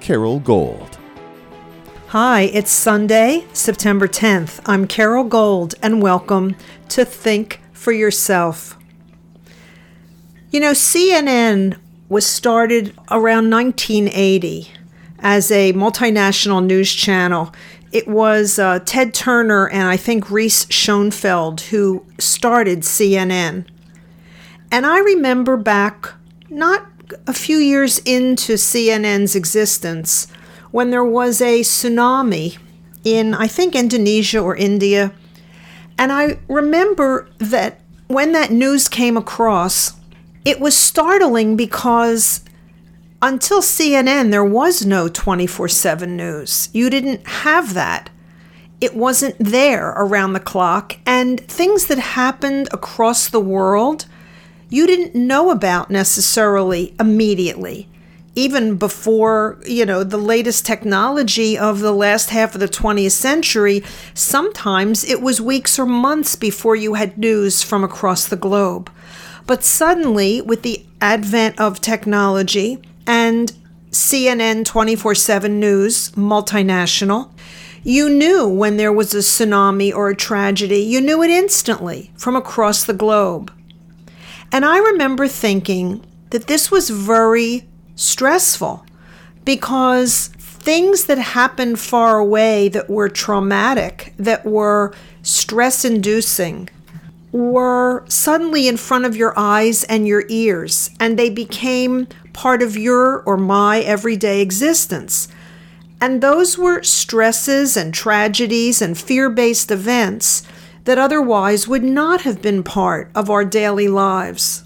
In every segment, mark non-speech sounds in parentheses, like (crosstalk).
Carole Gold. Hi, it's Sunday, September 10th. I'm Carole Gold, and welcome to Think for Yourself. You know, CNN was started around 1980 as a multinational news channel. It was uh, Ted Turner and I think Reese Schonfeld who started CNN. And I remember back, not a few years into CNN's existence when there was a tsunami in, I think, Indonesia or India. And I remember that when that news came across, it was startling because until CNN, there was no 24 7 news. You didn't have that. It wasn't there around the clock. And things that happened across the world you didn't know about necessarily immediately even before you know the latest technology of the last half of the 20th century. Sometimes it was weeks or months before you had news from across the globe. But suddenly with the advent of technology and CNN 24/7 news multinational you knew when there was a tsunami or a tragedy. You knew it instantly from across the globe and I remember thinking that this was very stressful because things that happened far away that were traumatic, that were stress inducing, were suddenly in front of your eyes and your ears, and they became part of your or my everyday existence. And those were stresses and tragedies and fear based events that otherwise would not have been part of our daily lives.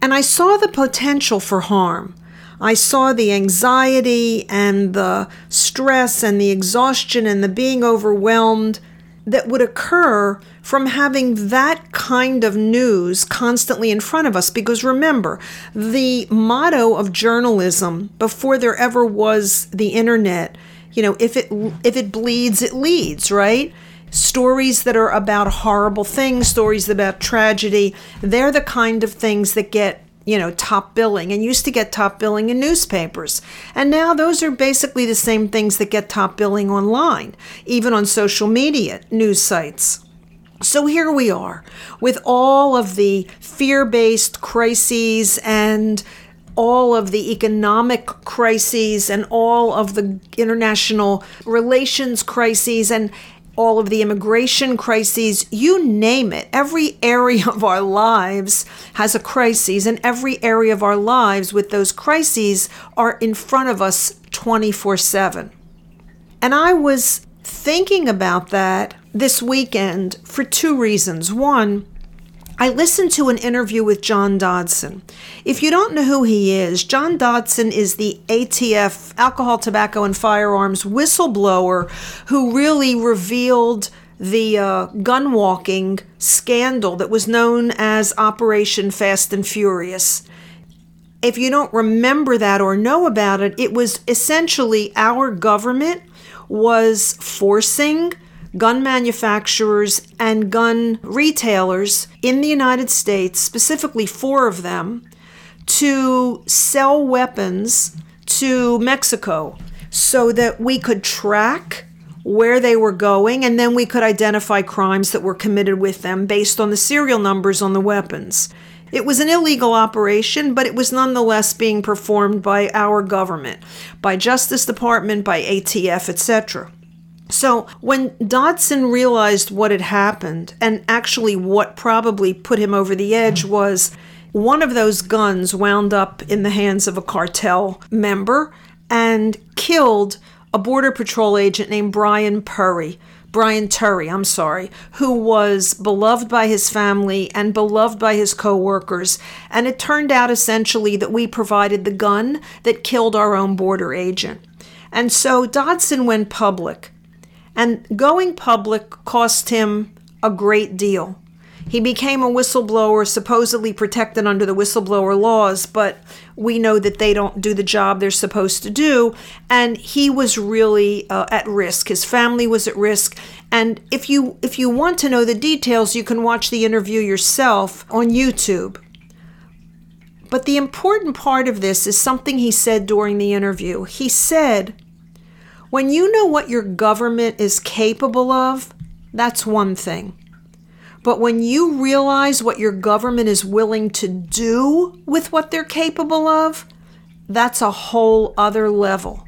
And I saw the potential for harm. I saw the anxiety and the stress and the exhaustion and the being overwhelmed that would occur from having that kind of news constantly in front of us. Because remember, the motto of journalism before there ever was the internet, you know, if it if it bleeds, it leads, right? Stories that are about horrible things, stories about tragedy, they're the kind of things that get you know, top billing and used to get top billing in newspapers. And now those are basically the same things that get top billing online, even on social media news sites. So here we are with all of the fear based crises and all of the economic crises and all of the international relations crises and all of the immigration crises, you name it. Every area of our lives has a crisis, and every area of our lives with those crises are in front of us 24 7. And I was thinking about that this weekend for two reasons. One, I listened to an interview with John Dodson. If you don't know who he is, John Dodson is the ATF, Alcohol, Tobacco, and Firearms whistleblower who really revealed the uh, gun walking scandal that was known as Operation Fast and Furious. If you don't remember that or know about it, it was essentially our government was forcing gun manufacturers and gun retailers in the United States, specifically four of them, to sell weapons to Mexico so that we could track where they were going and then we could identify crimes that were committed with them based on the serial numbers on the weapons. It was an illegal operation, but it was nonetheless being performed by our government, by Justice Department, by ATF, etc. So when Dodson realized what had happened, and actually what probably put him over the edge was one of those guns wound up in the hands of a cartel member and killed a Border Patrol agent named Brian Purry. Brian Terry, I'm sorry, who was beloved by his family and beloved by his coworkers. And it turned out essentially that we provided the gun that killed our own border agent. And so Dodson went public. And going public cost him a great deal. He became a whistleblower, supposedly protected under the whistleblower laws, but we know that they don't do the job they're supposed to do. And he was really uh, at risk. His family was at risk. And if you if you want to know the details, you can watch the interview yourself on YouTube. But the important part of this is something he said during the interview. He said, "When you know what your government is capable of, that's one thing." But when you realize what your government is willing to do with what they're capable of, that's a whole other level.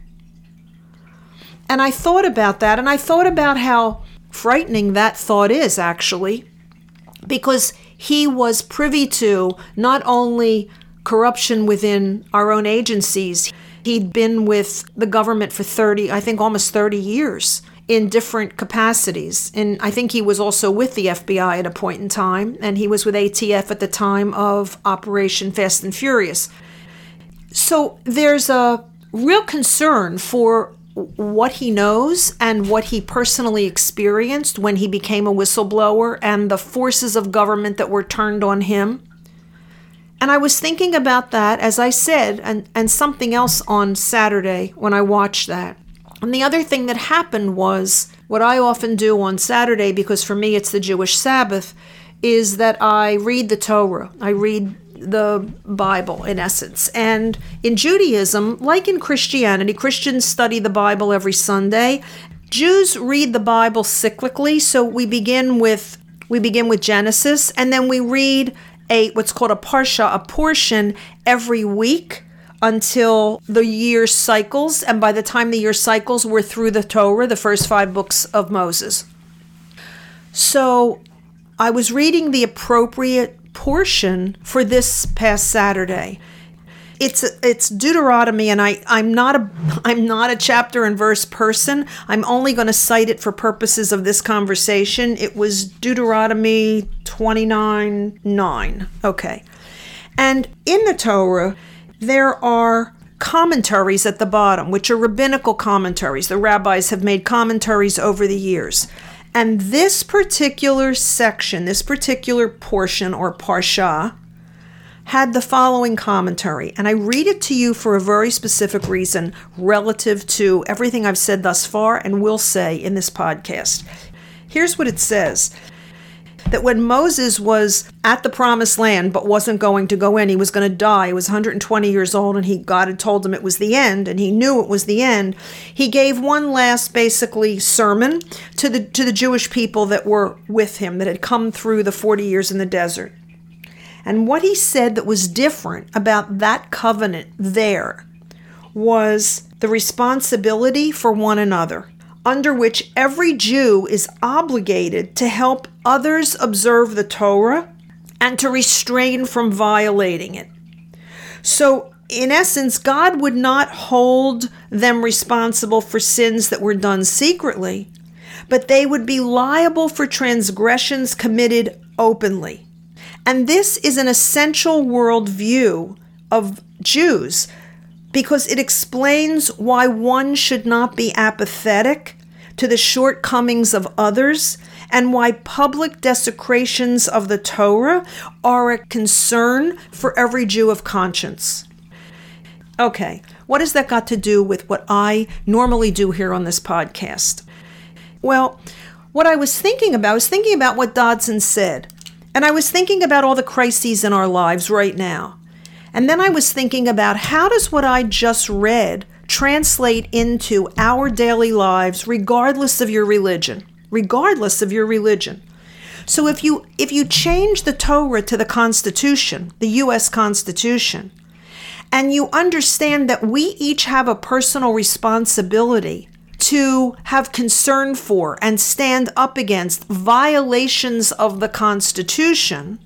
And I thought about that, and I thought about how frightening that thought is actually, because he was privy to not only corruption within our own agencies, he'd been with the government for 30, I think almost 30 years in different capacities. And I think he was also with the FBI at a point in time, and he was with ATF at the time of Operation Fast and Furious. So there's a real concern for what he knows and what he personally experienced when he became a whistleblower and the forces of government that were turned on him. And I was thinking about that, as I said, and, and something else on Saturday when I watched that. And the other thing that happened was what I often do on Saturday, because for me it's the Jewish Sabbath, is that I read the Torah. I read the Bible in essence. And in Judaism, like in Christianity, Christians study the Bible every Sunday. Jews read the Bible cyclically, so we begin with we begin with Genesis and then we read a what's called a parsha, a portion every week until the year cycles. And by the time the year cycles, we're through the Torah, the first five books of Moses. So I was reading the appropriate portion for this past Saturday. It's it's Deuteronomy, and I I'm not a I'm not a chapter and verse person. I'm only going to cite it for purposes of this conversation. It was Deuteronomy 29 9. Okay, and in the Torah, there are commentaries at the bottom, which are rabbinical commentaries. The rabbis have made commentaries over the years. And this particular section, this particular portion or parsha, had the following commentary. And I read it to you for a very specific reason relative to everything I've said thus far and will say in this podcast. Here's what it says that when Moses was at the promised land but wasn't going to go in, he was going to die. He was 120 years old and he God had told him it was the end and he knew it was the end. He gave one last basically sermon to the to the Jewish people that were with him that had come through the 40 years in the desert. And what he said that was different about that covenant there was the responsibility for one another under which every Jew is obligated to help others observe the Torah and to restrain from violating it. So, in essence, God would not hold them responsible for sins that were done secretly, but they would be liable for transgressions committed openly. And this is an essential worldview of Jews because it explains why one should not be apathetic to the shortcomings of others and why public desecrations of the Torah are a concern for every Jew of conscience. Okay, what has that got to do with what I normally do here on this podcast? Well, what I was thinking about, I was thinking about what Dodson said, and I was thinking about all the crises in our lives right now. And then I was thinking about how does what I just read translate into our daily lives regardless of your religion, regardless of your religion. So if you if you change the Torah to the Constitution, the US Constitution, and you understand that we each have a personal responsibility to have concern for and stand up against violations of the Constitution,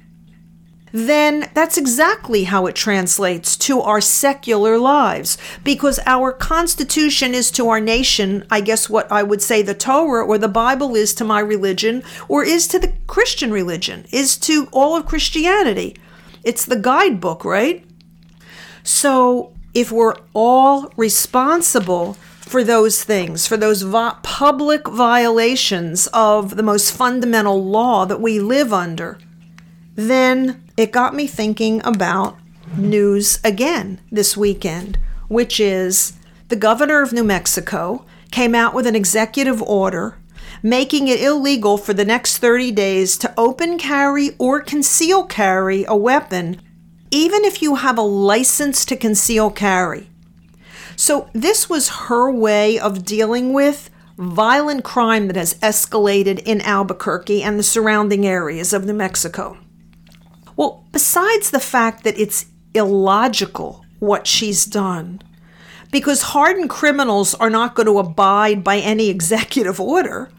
then that's exactly how it translates to our secular lives. Because our Constitution is to our nation, I guess what I would say the Torah or the Bible is to my religion, or is to the Christian religion, is to all of Christianity. It's the guidebook, right? So if we're all responsible for those things, for those public violations of the most fundamental law that we live under, then it got me thinking about news again this weekend, which is the governor of New Mexico came out with an executive order making it illegal for the next 30 days to open carry or conceal carry a weapon, even if you have a license to conceal carry. So, this was her way of dealing with violent crime that has escalated in Albuquerque and the surrounding areas of New Mexico. Well, besides the fact that it's illogical what she's done, because hardened criminals are not going to abide by any executive order,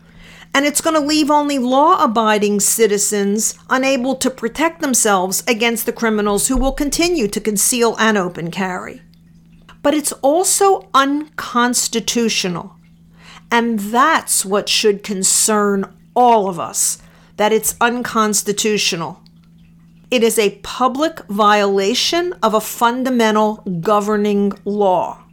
and it's going to leave only law abiding citizens unable to protect themselves against the criminals who will continue to conceal and open carry but it's also unconstitutional. And that's what should concern all of us that it's unconstitutional. It is a public violation of a fundamental governing law.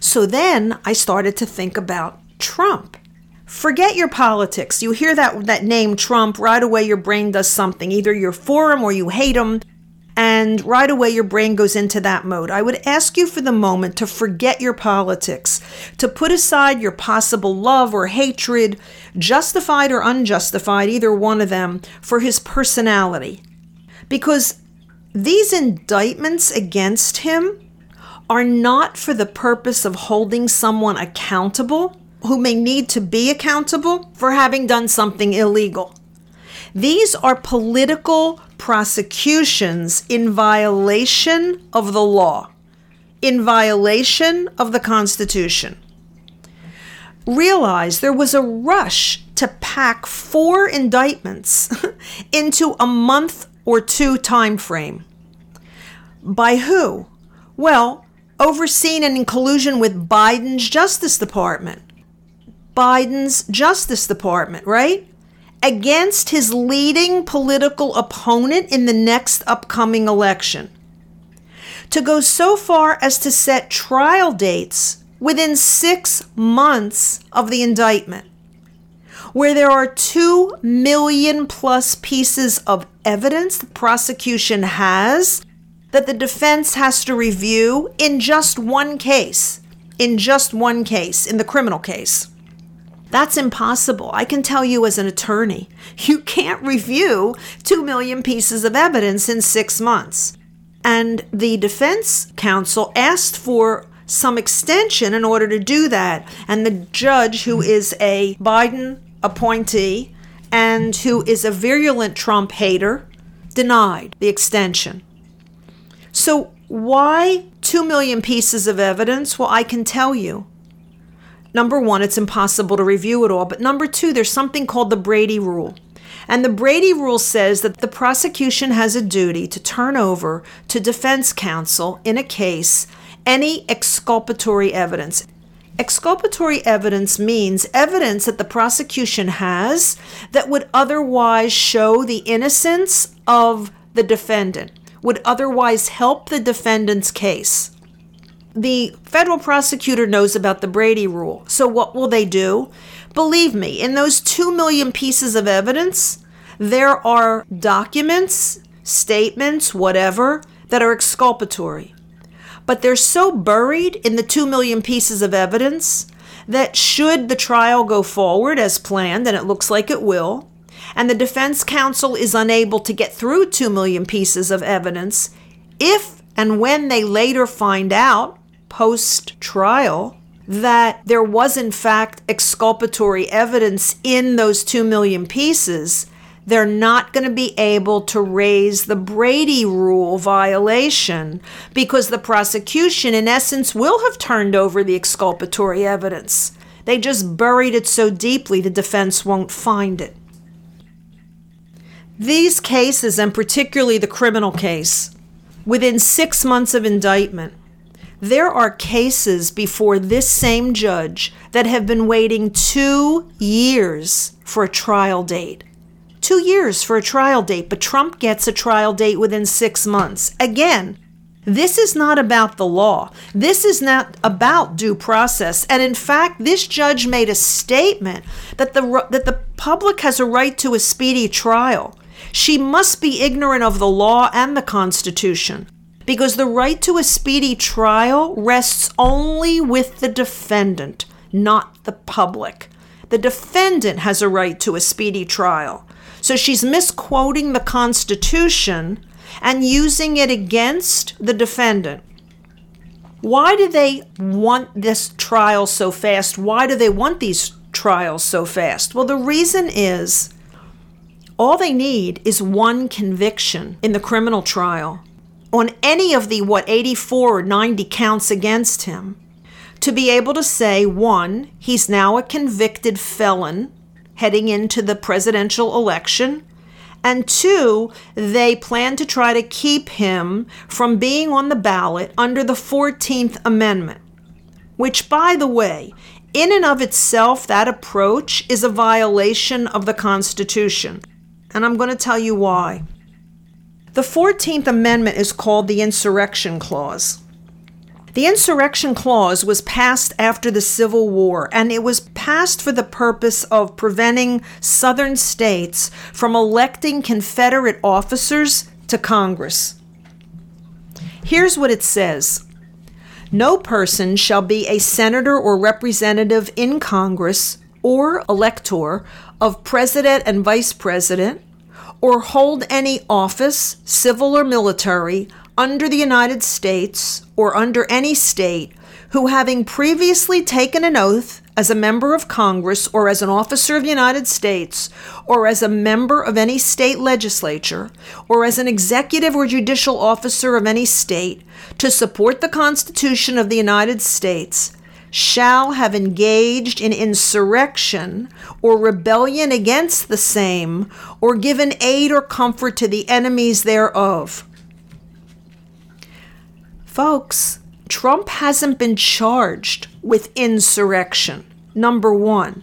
So then I started to think about Trump. Forget your politics. You hear that, that name Trump, right away your brain does something. Either you're for him or you hate him and right away your brain goes into that mode. I would ask you for the moment to forget your politics, to put aside your possible love or hatred, justified or unjustified, either one of them, for his personality. Because these indictments against him are not for the purpose of holding someone accountable who may need to be accountable for having done something illegal. These are political prosecutions in violation of the law, in violation of the Constitution. Realize there was a rush to pack four indictments (laughs) into a month or two time frame. By who? Well, overseen and in collusion with Biden's Justice Department. Biden's Justice Department, right? Against his leading political opponent in the next upcoming election. To go so far as to set trial dates within six months of the indictment, where there are two million plus pieces of evidence the prosecution has that the defense has to review in just one case, in just one case, in the criminal case. That's impossible. I can tell you as an attorney, you can't review 2 million pieces of evidence in six months. And the defense counsel asked for some extension in order to do that. And the judge, who is a Biden appointee and who is a virulent Trump hater, denied the extension. So, why 2 million pieces of evidence? Well, I can tell you number one, it's impossible to review it all. But number two, there's something called the Brady Rule. And the Brady Rule says that the prosecution has a duty to turn over to defense counsel in a case any exculpatory evidence. Exculpatory evidence means evidence that the prosecution has that would otherwise show the innocence of the defendant, would otherwise help the defendant's case the federal prosecutor knows about the Brady rule. So what will they do? Believe me, in those 2 million pieces of evidence, there are documents, statements, whatever, that are exculpatory. But they're so buried in the 2 million pieces of evidence that should the trial go forward as planned, and it looks like it will, and the defense counsel is unable to get through 2 million pieces of evidence, if and when they later find out post trial that there was, in fact, exculpatory evidence in those 2 million pieces, they're not going to be able to raise the Brady rule violation because the prosecution, in essence, will have turned over the exculpatory evidence. They just buried it so deeply the defense won't find it. These cases, and particularly the criminal case, within six months of indictment, there are cases before this same judge that have been waiting two years for a trial date. Two years for a trial date, but Trump gets a trial date within six months. Again, This is not about the law. This is not about due process. And in fact, this judge made a statement that the that the public has a right to a speedy trial. She must be ignorant of the law and the Constitution because the right to a speedy trial rests only with the defendant, not the public. The defendant has a right to a speedy trial. So she's misquoting the Constitution and using it against the defendant. Why do they want this trial so fast? Why do they want these trials so fast? Well, the reason is all they need is one conviction in the criminal trial on any of the, what, 84 or 90 counts against him to be able to say, one, he's now a convicted felon heading into the presidential election. And two, they plan to try to keep him from being on the ballot under the 14th Amendment, which, by the way, in and of itself, that approach is a violation of the Constitution. And I'm going to tell you why. The 14th Amendment is called the Insurrection Clause. The Insurrection Clause was passed after the Civil War, and it was passed for the purpose of preventing Southern states from electing Confederate officers to Congress. Here's what it says No person shall be a senator or representative in Congress or elector of president and vice president, or hold any office, civil or military, under the United States or under any state who, having previously taken an oath as a member of Congress or as an officer of the United States or as a member of any state legislature or as an executive or judicial officer of any state to support the Constitution of the United States shall have engaged in insurrection or rebellion against the same, or given aid or comfort to the enemies thereof. Folks, Trump hasn't been charged with insurrection, number one.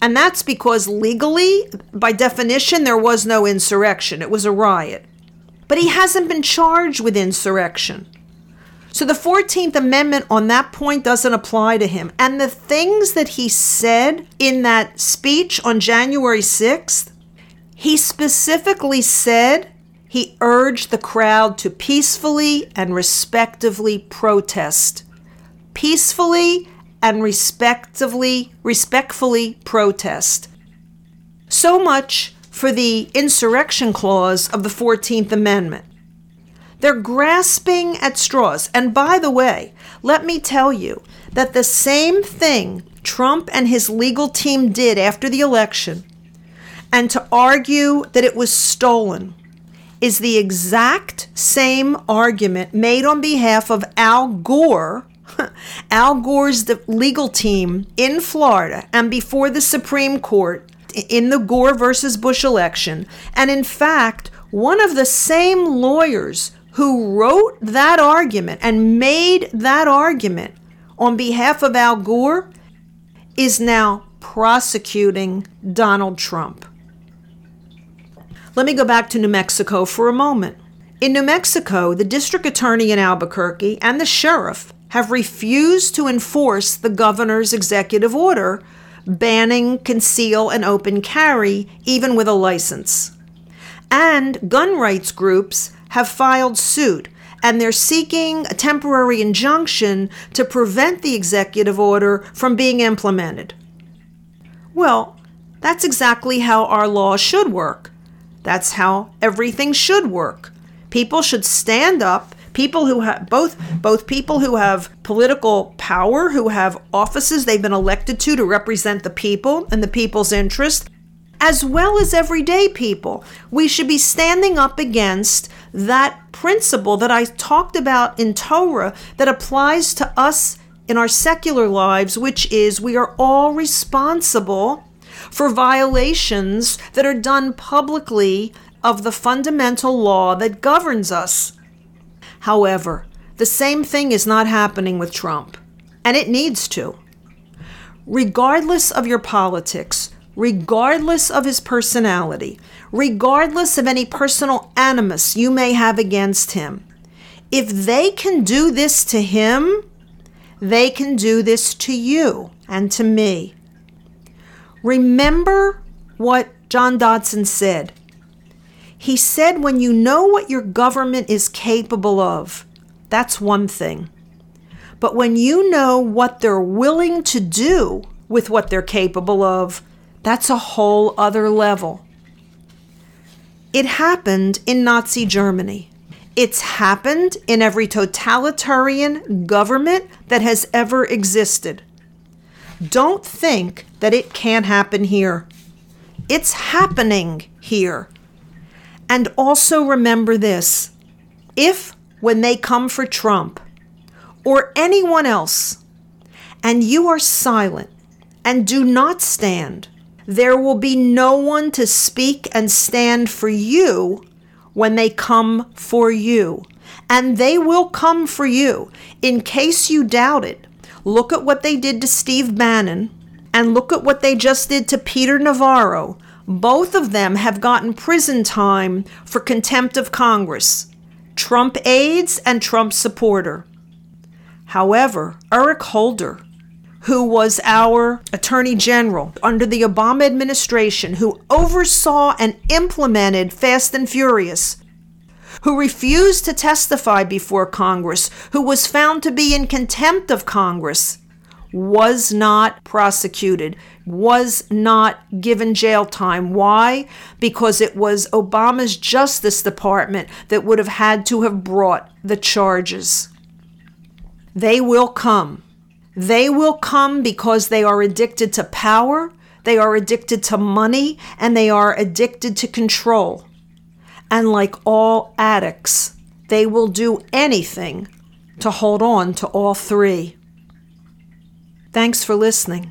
And that's because legally, by definition, there was no insurrection. It was a riot. But he hasn't been charged with insurrection. So the 14th Amendment on that point doesn't apply to him. And the things that he said in that speech on January 6th, he specifically said he urged the crowd to peacefully and respectively protest. Peacefully and respectively respectfully protest. So much for the insurrection clause of the 14th Amendment. They're grasping at straws. And by the way, let me tell you that the same thing Trump and his legal team did after the election, and to argue that it was stolen, is the exact same argument made on behalf of Al Gore. (laughs) Al Gore's legal team in Florida and before the Supreme Court in the Gore versus Bush election. And in fact, one of the same lawyers who wrote that argument and made that argument on behalf of Al Gore is now prosecuting Donald Trump. Let me go back to New Mexico for a moment. In New Mexico, the district attorney in Albuquerque and the sheriff have refused to enforce the governor's executive order banning conceal and open carry, even with a license. And gun rights groups have filed suit and they're seeking a temporary injunction to prevent the executive order from being implemented. Well, that's exactly how our law should work. That's how everything should work. People should stand up. People who have both both people who have political power, who have offices they've been elected to to represent the people and the people's interest, as well as everyday people. We should be standing up against that principle that I talked about in Torah that applies to us in our secular lives, which is we are all responsible for violations that are done publicly of the fundamental law that governs us. However, the same thing is not happening with Trump, and it needs to. Regardless of your politics, regardless of his personality, regardless of any personal animus you may have against him. If they can do this to him, they can do this to you and to me. Remember what John Dodson said. He said, when you know what your government is capable of, that's one thing. But when you know what they're willing to do with what they're capable of, that's a whole other level. It happened in Nazi Germany. It's happened in every totalitarian government that has ever existed. Don't think that it can't happen here. It's happening here. And also remember this if, when they come for Trump or anyone else, and you are silent and do not stand, there will be no one to speak and stand for you when they come for you. And they will come for you. In case you doubt it, look at what they did to Steve Bannon and look at what they just did to Peter Navarro. Both of them have gotten prison time for contempt of Congress. Trump aides and Trump supporter. However, Eric Holder, who was our Attorney General under the Obama administration, who oversaw and implemented Fast and Furious, who refused to testify before Congress, who was found to be in contempt of Congress, was not prosecuted, was not given jail time. Why? Because it was Obama's Justice Department that would have had to have brought the charges. They will come. They will come because they are addicted to power, they are addicted to money, and they are addicted to control. And like all addicts, they will do anything to hold on to all three. Thanks for listening.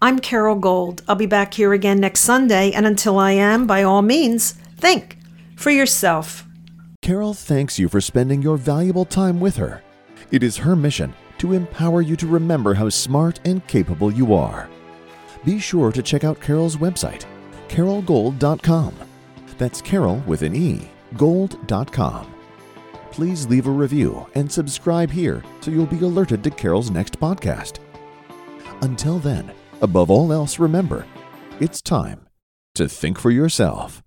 I'm Carole Gold. I'll be back here again next Sunday, and until I am, by all means, think for yourself. Carole thanks you for spending your valuable time with her. It is her mission to empower you to remember how smart and capable you are. Be sure to check out Carole's website, carolegold.com. That's Carole with an E, gold.com. Please leave a review and subscribe here so you'll be alerted to Carole's next podcast. Until then, above all else, remember it's time to think for yourself.